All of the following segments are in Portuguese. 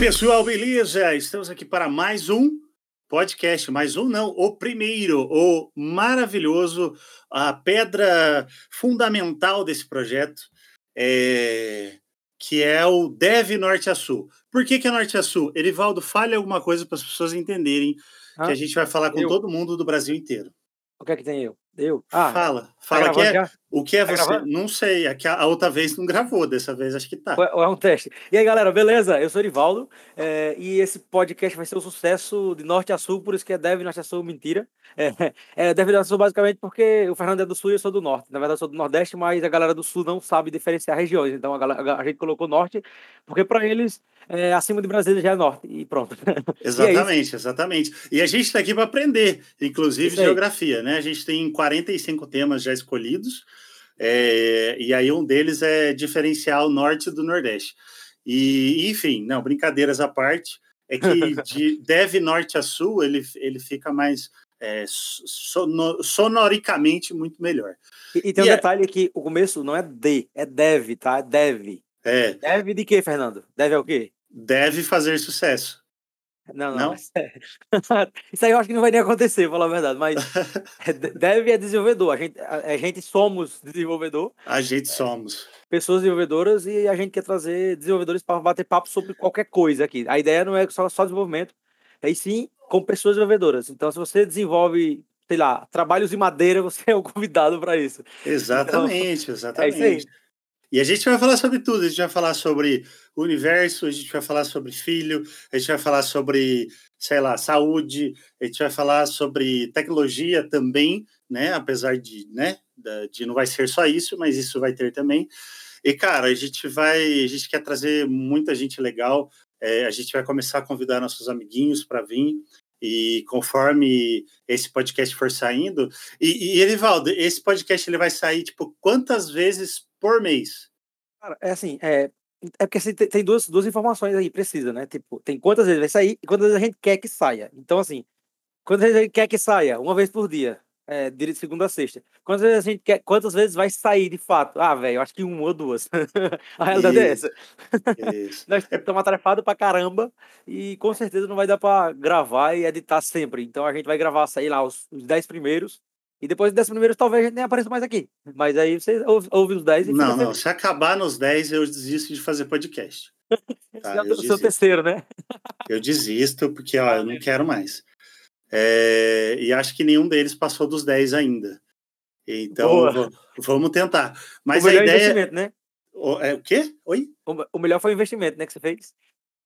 pessoal, beleza? Estamos aqui para mais um podcast, mais um não, o primeiro, o maravilhoso, a pedra fundamental desse projeto, é... que é o Dev Norte a Sul. Por que, que é Norte a Sul? Erivaldo, fale alguma coisa para as pessoas entenderem ah, que a gente vai falar com eu. todo mundo do Brasil inteiro. O que é que tem eu? Eu? Ah, fala, tá fala tá que é, o que é tá você? Gravando? Não sei, a, a, outra vez não gravou, dessa vez acho que tá. É um teste. E aí, galera, beleza? Eu sou o Rivaldo é, e esse podcast vai ser um sucesso de norte a sul, por isso que é Deve Norte a Sul, mentira. É, é Deve Norte a Sul basicamente porque o Fernando é do sul e eu sou do norte. Na verdade, eu sou do nordeste, mas a galera do sul não sabe diferenciar regiões. Então a, galera, a gente colocou norte, porque para eles é, acima de Brasília já é norte e pronto. Exatamente, e é exatamente. E a gente está aqui para aprender, inclusive geografia, né? A gente tem 45 temas já escolhidos, é, e aí um deles é diferenciar o norte do nordeste. E, enfim, não, brincadeiras à parte, é que de deve norte a sul ele, ele fica mais é, sonoricamente muito melhor. E, e tem um e é detalhe é... que o começo não é de, é deve, tá? Deve. É. Deve de quê, Fernando? Deve ao quê? Deve fazer sucesso. Não, não. não? Isso aí eu acho que não vai nem acontecer, pra falar a verdade. Mas é, deve é desenvolvedor. A gente, a, a, gente somos desenvolvedor. A gente somos. Pessoas desenvolvedoras e a gente quer trazer desenvolvedores para bater papo sobre qualquer coisa aqui. A ideia não é só, só desenvolvimento, é sim com pessoas desenvolvedoras. Então, se você desenvolve, sei lá, trabalhos em madeira, você é o convidado para isso. Exatamente, então, exatamente. É isso. E a gente vai falar sobre tudo. A gente vai falar sobre o universo, a gente vai falar sobre filho, a gente vai falar sobre, sei lá, saúde, a gente vai falar sobre tecnologia também, né? Apesar de, né, de não vai ser só isso, mas isso vai ter também. E, cara, a gente vai, a gente quer trazer muita gente legal. É, a gente vai começar a convidar nossos amiguinhos para vir. E conforme esse podcast for saindo, e, e esse podcast ele vai sair tipo quantas vezes por mês? Cara, é assim, é, é porque assim, tem duas, duas informações aí, precisa, né? Tipo, tem quantas vezes vai sair e quantas vezes a gente quer que saia. Então, assim, quantas vezes a gente quer que saia? Uma vez por dia, é, de segunda a sexta. Quantas vezes a gente quer, quantas vezes vai sair de fato? Ah, velho, eu acho que uma ou duas. a realidade é Isso. é essa. Nós estamos atarefados pra caramba e com certeza não vai dar pra gravar e editar sempre. Então a gente vai gravar, sei lá, os, os dez primeiros e depois desses primeiros, talvez a gente nem apareça mais aqui. Mas aí você ouve, ouve os 10 e Não, não. Se acabar nos 10, eu desisto de fazer podcast. Tá, é o seu terceiro, né? eu desisto, porque ó, eu não quero mais. É, e acho que nenhum deles passou dos 10 ainda. Então, vamos tentar. Mas o melhor a ideia. investimento, né? O, é, o quê? Oi? O, o melhor foi o investimento, né? Que você fez.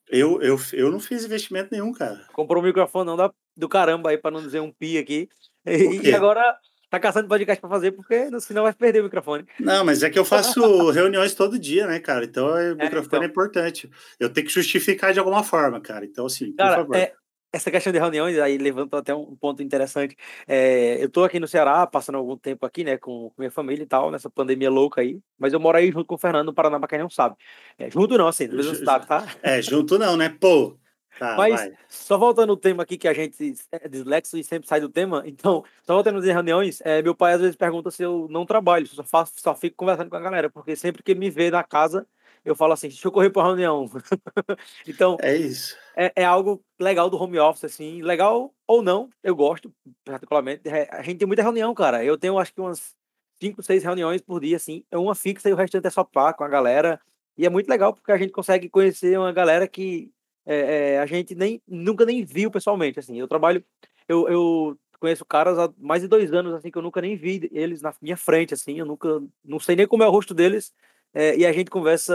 Eu, eu, eu não fiz investimento nenhum, cara. Comprou um microfone não dá do caramba aí, para não dizer um pi aqui. E, agora tá caçando podcast para fazer, porque senão vai perder o microfone. Não, mas é que eu faço reuniões todo dia, né, cara? Então o é, microfone então... é importante. Eu tenho que justificar de alguma forma, cara. Então, assim, por cara, favor. É, essa questão de reuniões aí levanta até um ponto interessante. É, eu tô aqui no Ceará, passando algum tempo aqui, né, com, minha família e tal, nessa pandemia louca aí, mas eu moro aí junto com o Fernando no Paraná, pra quem não sabe. É, junto não, assim, no mesmo estado, tá? É, junto não, né? Pô, Tá, Mas, vai. só voltando ao tema aqui, que a gente é dislexo e sempre sai do tema, então, só voltando às reuniões, é, meu pai às vezes pergunta se eu não trabalho, só, faço, só fico conversando com a galera, porque sempre que me vê na casa, eu falo assim, deixa eu correr para reunião. então, é isso. É, é, algo legal do home office, assim, legal ou não, eu gosto, particularmente. É, a gente tem muita reunião, cara. Eu tenho acho que umas cinco, seis reuniões por dia, assim, é uma fixa e o restante é só pá com a galera. E é muito legal porque a gente consegue conhecer uma galera que é, é, a gente nem nunca nem viu pessoalmente, assim. Eu trabalho, eu, eu conheço caras há mais de dois anos, assim, que eu nunca nem vi eles na minha frente, assim. Eu nunca, não sei nem como é o rosto deles. É, e a gente conversa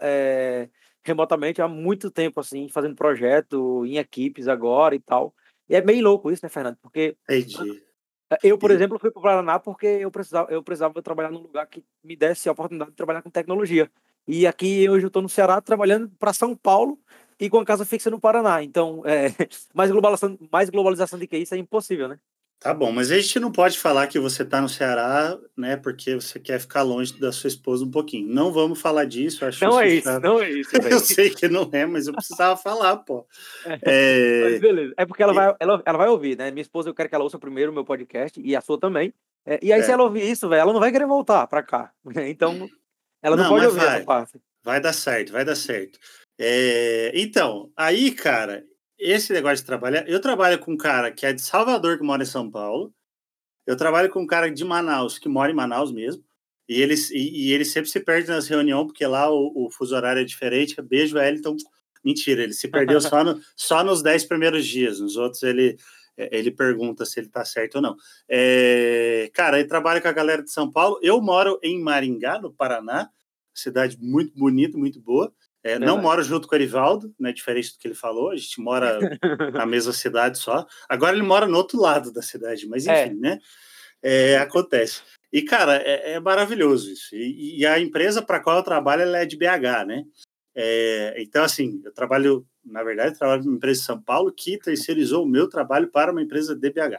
é, remotamente há muito tempo, assim, fazendo projeto em equipes agora e tal. E é bem louco isso, né, Fernando? Porque Entendi. eu, por exemplo, fui para o Paraná porque eu precisava, eu precisava trabalhar num lugar que me desse a oportunidade de trabalhar com tecnologia. E aqui hoje eu estou no Ceará trabalhando para São Paulo e com a casa fixa no Paraná. Então, é, mais, globalização, mais globalização do que isso é impossível, né? Tá bom, mas a gente não pode falar que você está no Ceará, né, porque você quer ficar longe da sua esposa um pouquinho. Não vamos falar disso. Acho não é isso, não é isso. eu sei que não é, mas eu precisava falar, pô. É, é... beleza. É porque ela vai, ela, ela vai ouvir, né? Minha esposa, eu quero que ela ouça primeiro o meu podcast e a sua também. É, e aí, se é. ela ouvir isso, velho, ela não vai querer voltar para cá. Então, ela não, não pode ouvir vai, essa parte. Vai dar certo, vai dar certo. É, então, aí, cara, esse negócio de trabalhar. Eu trabalho com um cara que é de Salvador, que mora em São Paulo. Eu trabalho com um cara de Manaus, que mora em Manaus mesmo. E ele, e, e ele sempre se perde nas reuniões, porque lá o, o fuso horário é diferente. Beijo, Wellington. Mentira, ele se perdeu só, no, só nos dez primeiros dias. Nos outros, ele, ele pergunta se ele tá certo ou não. É, cara, ele trabalha com a galera de São Paulo. Eu moro em Maringá, no Paraná. Cidade muito bonita, muito boa. É, não moro junto com o Erivaldo, né? Diferente do que ele falou, a gente mora na mesma cidade só. Agora ele mora no outro lado da cidade, mas é. enfim, né? É, acontece. E, cara, é, é maravilhoso isso. E, e, a empresa para qual eu trabalho é de BH, né? É, então, assim, eu trabalho, na verdade, trabalho numa empresa de São Paulo que terceirizou o meu trabalho para uma empresa de BH.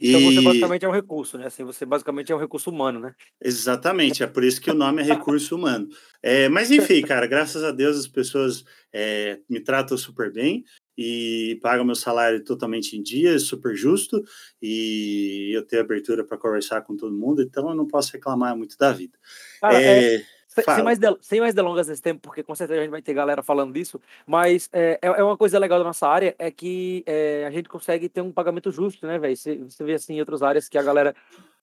Então e... você basicamente é um recurso, né? Assim, você basicamente é um recurso humano, né? Exatamente, é por isso que o nome é recurso humano. É, mas enfim, cara, graças a Deus as pessoas é, me tratam super bem e pagam meu salário totalmente em dia, super justo, e eu tenho abertura para conversar com todo mundo, então eu não posso reclamar muito da vida. Cara, é, é sem mais, sem mais delongas nesse tempo, porque com certeza a gente vai ter galera falando disso, mas é, é, é uma coisa legal da nossa área, é que é, a gente consegue ter um pagamento justo, né, velho? Você, você vê assim em outras áreas que a galera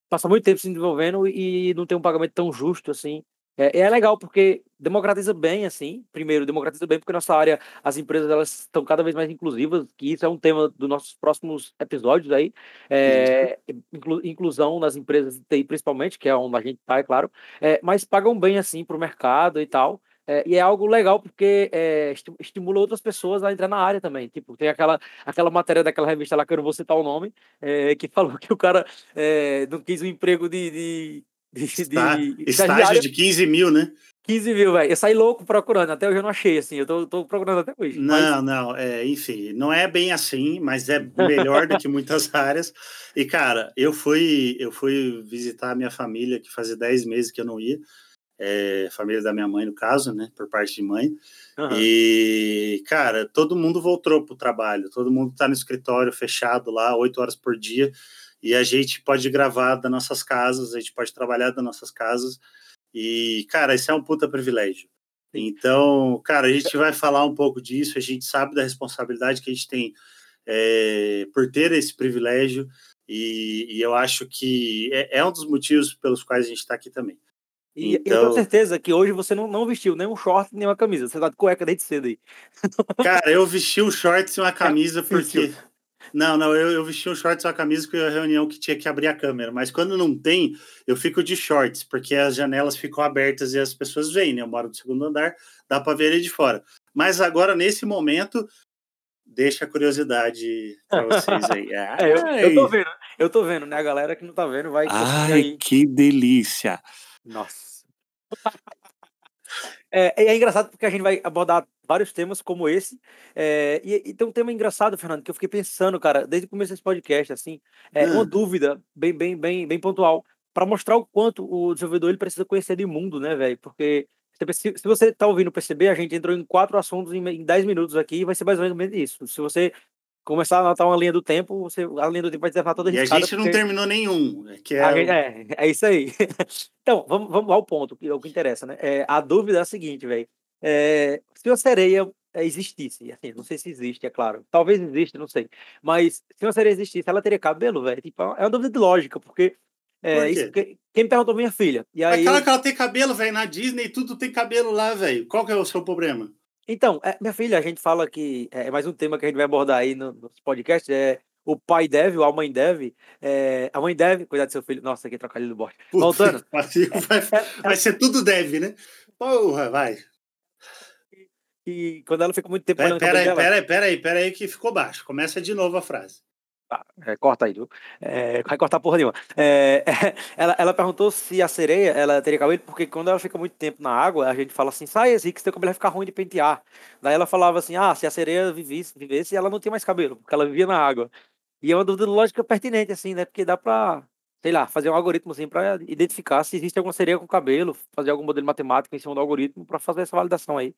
passa muito tempo se desenvolvendo e não tem um pagamento tão justo assim. É, é legal porque democratiza bem, assim. Primeiro, democratiza bem porque nossa área, as empresas elas estão cada vez mais inclusivas, que isso é um tema dos nossos próximos episódios aí. É, inclu, inclusão nas empresas de TI, principalmente, que é onde a gente está, é claro. É, mas pagam bem, assim, para o mercado e tal. É, e é algo legal porque é, estimula outras pessoas a entrar na área também. Tipo, tem aquela, aquela matéria daquela revista lá, que eu não vou citar o nome, é, que falou que o cara é, não quis um emprego de, de de, Está, de estágio de 15 mil, né? 15 mil, velho. Eu saí louco procurando, até hoje eu não achei, assim, eu tô, tô procurando até hoje. Não, mas... não, é, enfim, não é bem assim, mas é melhor do que muitas áreas. E, cara, eu fui, eu fui visitar a minha família, que fazia 10 meses que eu não ia, é, família da minha mãe, no caso, né, por parte de mãe. Uhum. E, cara, todo mundo voltou pro trabalho, todo mundo tá no escritório fechado lá, 8 horas por dia e a gente pode gravar das nossas casas, a gente pode trabalhar das nossas casas. E, cara, isso é um puta privilégio. Então, cara, a gente vai falar um pouco disso, a gente sabe da responsabilidade que a gente tem é, por ter esse privilégio, e, e eu acho que é, é, um dos motivos pelos quais a gente está aqui também. E então... eu tenho então certeza que hoje você não, não vestiu nem um short, nem uma camisa, você tá de cueca desde cedo aí. Cara, eu vesti um short e uma camisa porque. Não, não, eu, eu vesti um shorts e uma camisa porque a reunião que tinha que abrir a câmera, mas quando não tem, eu fico de shorts, porque as janelas ficam abertas e as pessoas veem, né? Eu moro no segundo andar, dá para ver ele de fora. Mas agora, nesse momento, deixa a curiosidade para vocês aí. é, eu, eu, tô vendo, eu tô vendo, né? A galera que não tá vendo vai. Ai, aí. que delícia! Nossa. É, é, engraçado porque a gente vai abordar vários temas como esse. É, e, e, tem um tema engraçado, Fernando, que eu fiquei pensando, cara, desde o começo desse podcast, assim, é, hum. uma dúvida bem, bem, bem, bem pontual, para mostrar o quanto o desenvolvedor ele precisa conhecer de mundo, né, velho? Porque se, se você está ouvindo perceber, a gente entrou em quatro assuntos em, em dez minutos aqui e vai ser mais ou menos isso. Se você começar a anotar uma linha do tempo, você, a linha do tempo vai estar toda E a gente não terminou nenhum. É que é, gente, é, é, isso aí. então, vamos, vamos ao ponto, que é o que interessa, né? É, a dúvida é a seguinte, velho. É, se uma sereia é, existisse, assim, não sei se existe, é claro. Talvez exista, não sei. Mas se uma sereia existisse, ela teria cabelo, velho? Tipo, é uma dúvida de lógica, porque é, isso, quem me perguntou minha filha. E aí Aquela que ela tem cabelo, velho, na Disney, tudo tem cabelo lá, velho. Qual que é o seu problema? Então, é, minha filha, a gente fala que é, é mais um tema que a gente vai abordar aí no, no podcast, é o pai deve, ou a mãe deve, é, a mãe deve cuidar do seu filho. Nossa, aqui trocadilho do bote. Voltando. vai, vai ser tudo deve, né? Porra, vai. E quando ela fica muito tempo pera, pera aí, dela... pera aí, pera aí, pera aí que ficou baixo. Começa de novo a frase. Tá, é, corta aí, viu? É, vai cortar porra nenhuma. É, ela, ela perguntou se a sereia ela teria cabelo, porque quando ela fica muito tempo na água, a gente fala assim, sai que seu cabelo vai ficar ruim de pentear. Daí ela falava assim, ah, se a sereia vivesse, vivesse ela não tinha mais cabelo, porque ela vivia na água. E é uma dúvida lógica pertinente, assim, né? Porque dá pra, sei lá, fazer um algoritmo assim para identificar se existe alguma sereia com cabelo, fazer algum modelo matemático em cima do algoritmo para fazer essa validação aí.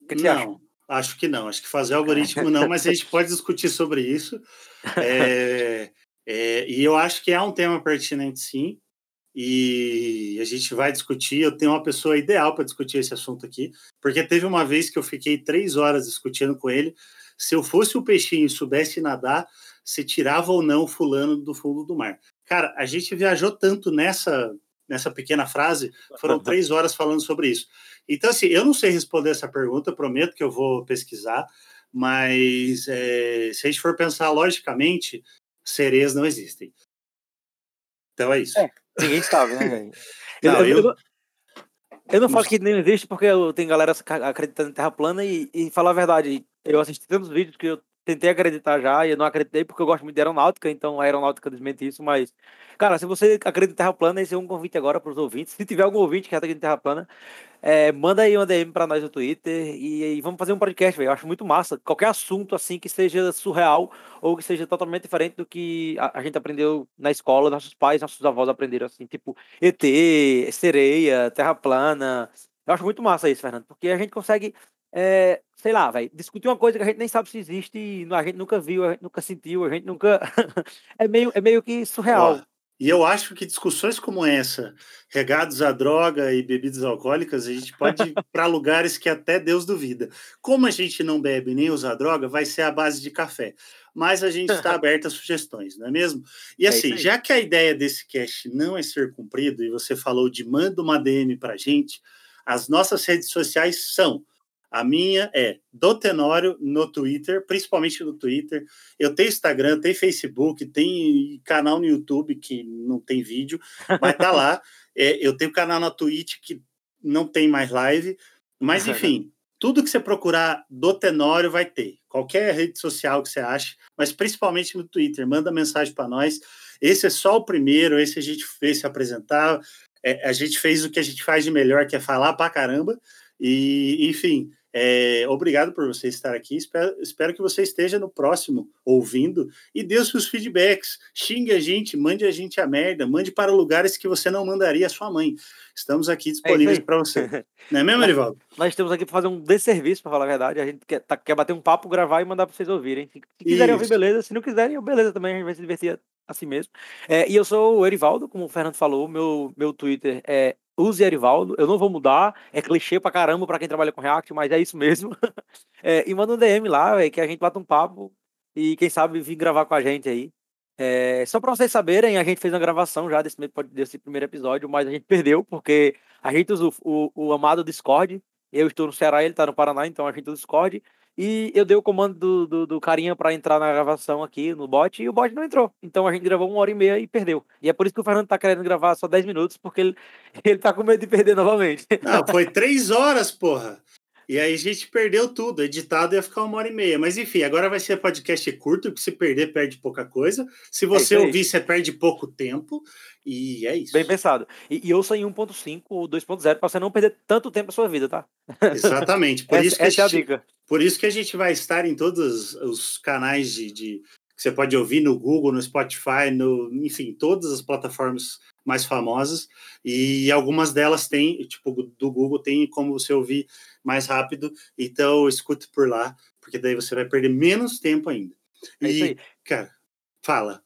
O que, que não. Acha? Acho que não, acho que fazer algoritmo não, mas a gente pode discutir sobre isso. É, é, e eu acho que é um tema pertinente, sim. e a gente vai discutir. Eu tenho uma pessoa ideal para discutir esse assunto aqui, porque teve uma vez que eu fiquei três horas discutindo com ele se eu fosse o peixinho e soubesse nadar, se tirava ou não o fulano do fundo do mar. Cara, a gente viajou tanto nessa nessa pequena frase, foram três horas falando sobre isso. Então, assim, eu não sei responder essa pergunta, prometo que eu vou pesquisar, mas é, se a gente for pensar logicamente, sereias não existem. Então é isso. É, ninguém sabe, né, velho? eu, eu, eu, eu, não falo que nem existe porque eu tenho galera acreditando em terra plana e, e falar a verdade, eu assisti tantos vídeos que eu tentei acreditar já e não acreditei porque eu gosto muito de aeronáutica, então a aeronáutica desmente isso, mas, cara, se você acredita em Terra plana, esse é um convite agora para os ouvintes. Se tiver algum ouvinte que acredita em Terra plana, é, manda aí uma DM para nós no Twitter e, e, vamos fazer um podcast, velho. Eu acho muito massa. Qualquer assunto assim que seja surreal ou que seja totalmente diferente do que a, a gente aprendeu na escola, nossos pais, nossos avós aprenderam assim, tipo ET, sereia, Terra plana. Eu acho muito massa isso, Fernando, porque a gente consegue é, sei lá, velho, discutir uma coisa que a gente nem sabe se existe, e a gente nunca viu, a gente nunca sentiu, a gente nunca. é, meio, é meio que surreal. e eu acho que discussões como essa, regados a droga e bebidas alcoólicas, a gente pode ir para lugares que até Deus duvida. Como a gente não bebe nem usa droga, vai ser a base de café. Mas a gente está aberto a sugestões, não é mesmo? E é assim, é já que a ideia desse cast não é ser cumprido, e você falou de manda uma DM para gente, as nossas redes sociais são a minha é do Tenório no Twitter, principalmente no Twitter. Eu tenho Instagram, tenho Facebook, tem canal no YouTube que não tem vídeo, mas tá lá. É, eu tenho canal na Twitch que não tem mais live. Mas, enfim, tudo que você procurar do Tenório vai ter. Qualquer rede social que você ache, mas principalmente no Twitter. Manda mensagem para nós. Esse é só o primeiro, esse a gente fez se apresentar. É, a gente fez o que a gente faz de melhor, que é falar pra caramba. E, enfim, é, obrigado por você estar aqui. Espero, espero, que você esteja no próximo ouvindo e dê os seus feedbacks. Xingue a gente, mande a gente a merda, mande para lugares que você não mandaria a sua mãe. Estamos aqui é disponíveis é para você. Não é mesmo, Erivaldo? Nós estamos aqui para fazer um desserviço, para falar a verdade. A gente quer, tá, quer bater um papo, gravar e mandar para vocês ouvirem. Se, se quiserem Isso. ouvir, beleza. Se não quiserem, beleza também. A gente vai se divertir assim mesmo. É, e eu sou o Erivaldo, como o Fernando falou. Meu, meu Twitter é use Erivaldo, eu não vou mudar, é clichê pra caramba pra quem trabalha com React, mas é isso mesmo. é, e manda um DM lá, véio, que a gente bate um papo e quem sabe vir gravar com a gente aí. É, só pra vocês saberem, a gente fez uma gravação já desse, desse primeiro episódio, mas a gente perdeu, porque a gente usa o, o, o amado Discord, eu estou no Ceará, ele tá no Paraná, então a gente usa o Discord, e eu dei o comando do, do, do carinha para entrar na gravação aqui no bot e o bot não entrou. Então a gente gravou uma hora e meia e perdeu. E é por isso que o Fernando tá querendo gravar só 10 minutos, porque ele, ele tá com medo de perder novamente. Não, foi três horas, porra. E aí a gente perdeu tudo. Editado ia ficar uma hora e meia. Mas enfim, agora vai ser podcast curto, que se perder, perde pouca coisa. Se é você é ouvir, você perde pouco tempo. E é isso. Bem pensado. E, e ouça em 1.5 ou 2.0 para você não perder tanto tempo da sua vida, tá? Exatamente. Por, essa, isso que essa a gente, é a dica. por isso que a gente vai estar em todos os canais de, de que você pode ouvir no Google, no Spotify, no, enfim, todas as plataformas mais famosas. E algumas delas têm, tipo, do Google tem como você ouvir mais rápido. Então, escute por lá, porque daí você vai perder menos tempo ainda. É e, cara, fala.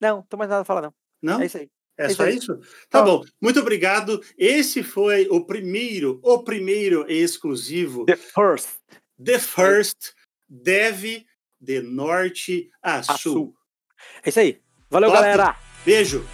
Não, tô mais nada a falar, não. Não? É isso aí. É, é só isso? Tá bom. Muito obrigado. Esse foi o primeiro, o primeiro exclusivo. The first. The first deve de norte a, a sul. sul. É isso aí. Valeu, Top. galera. Beijo.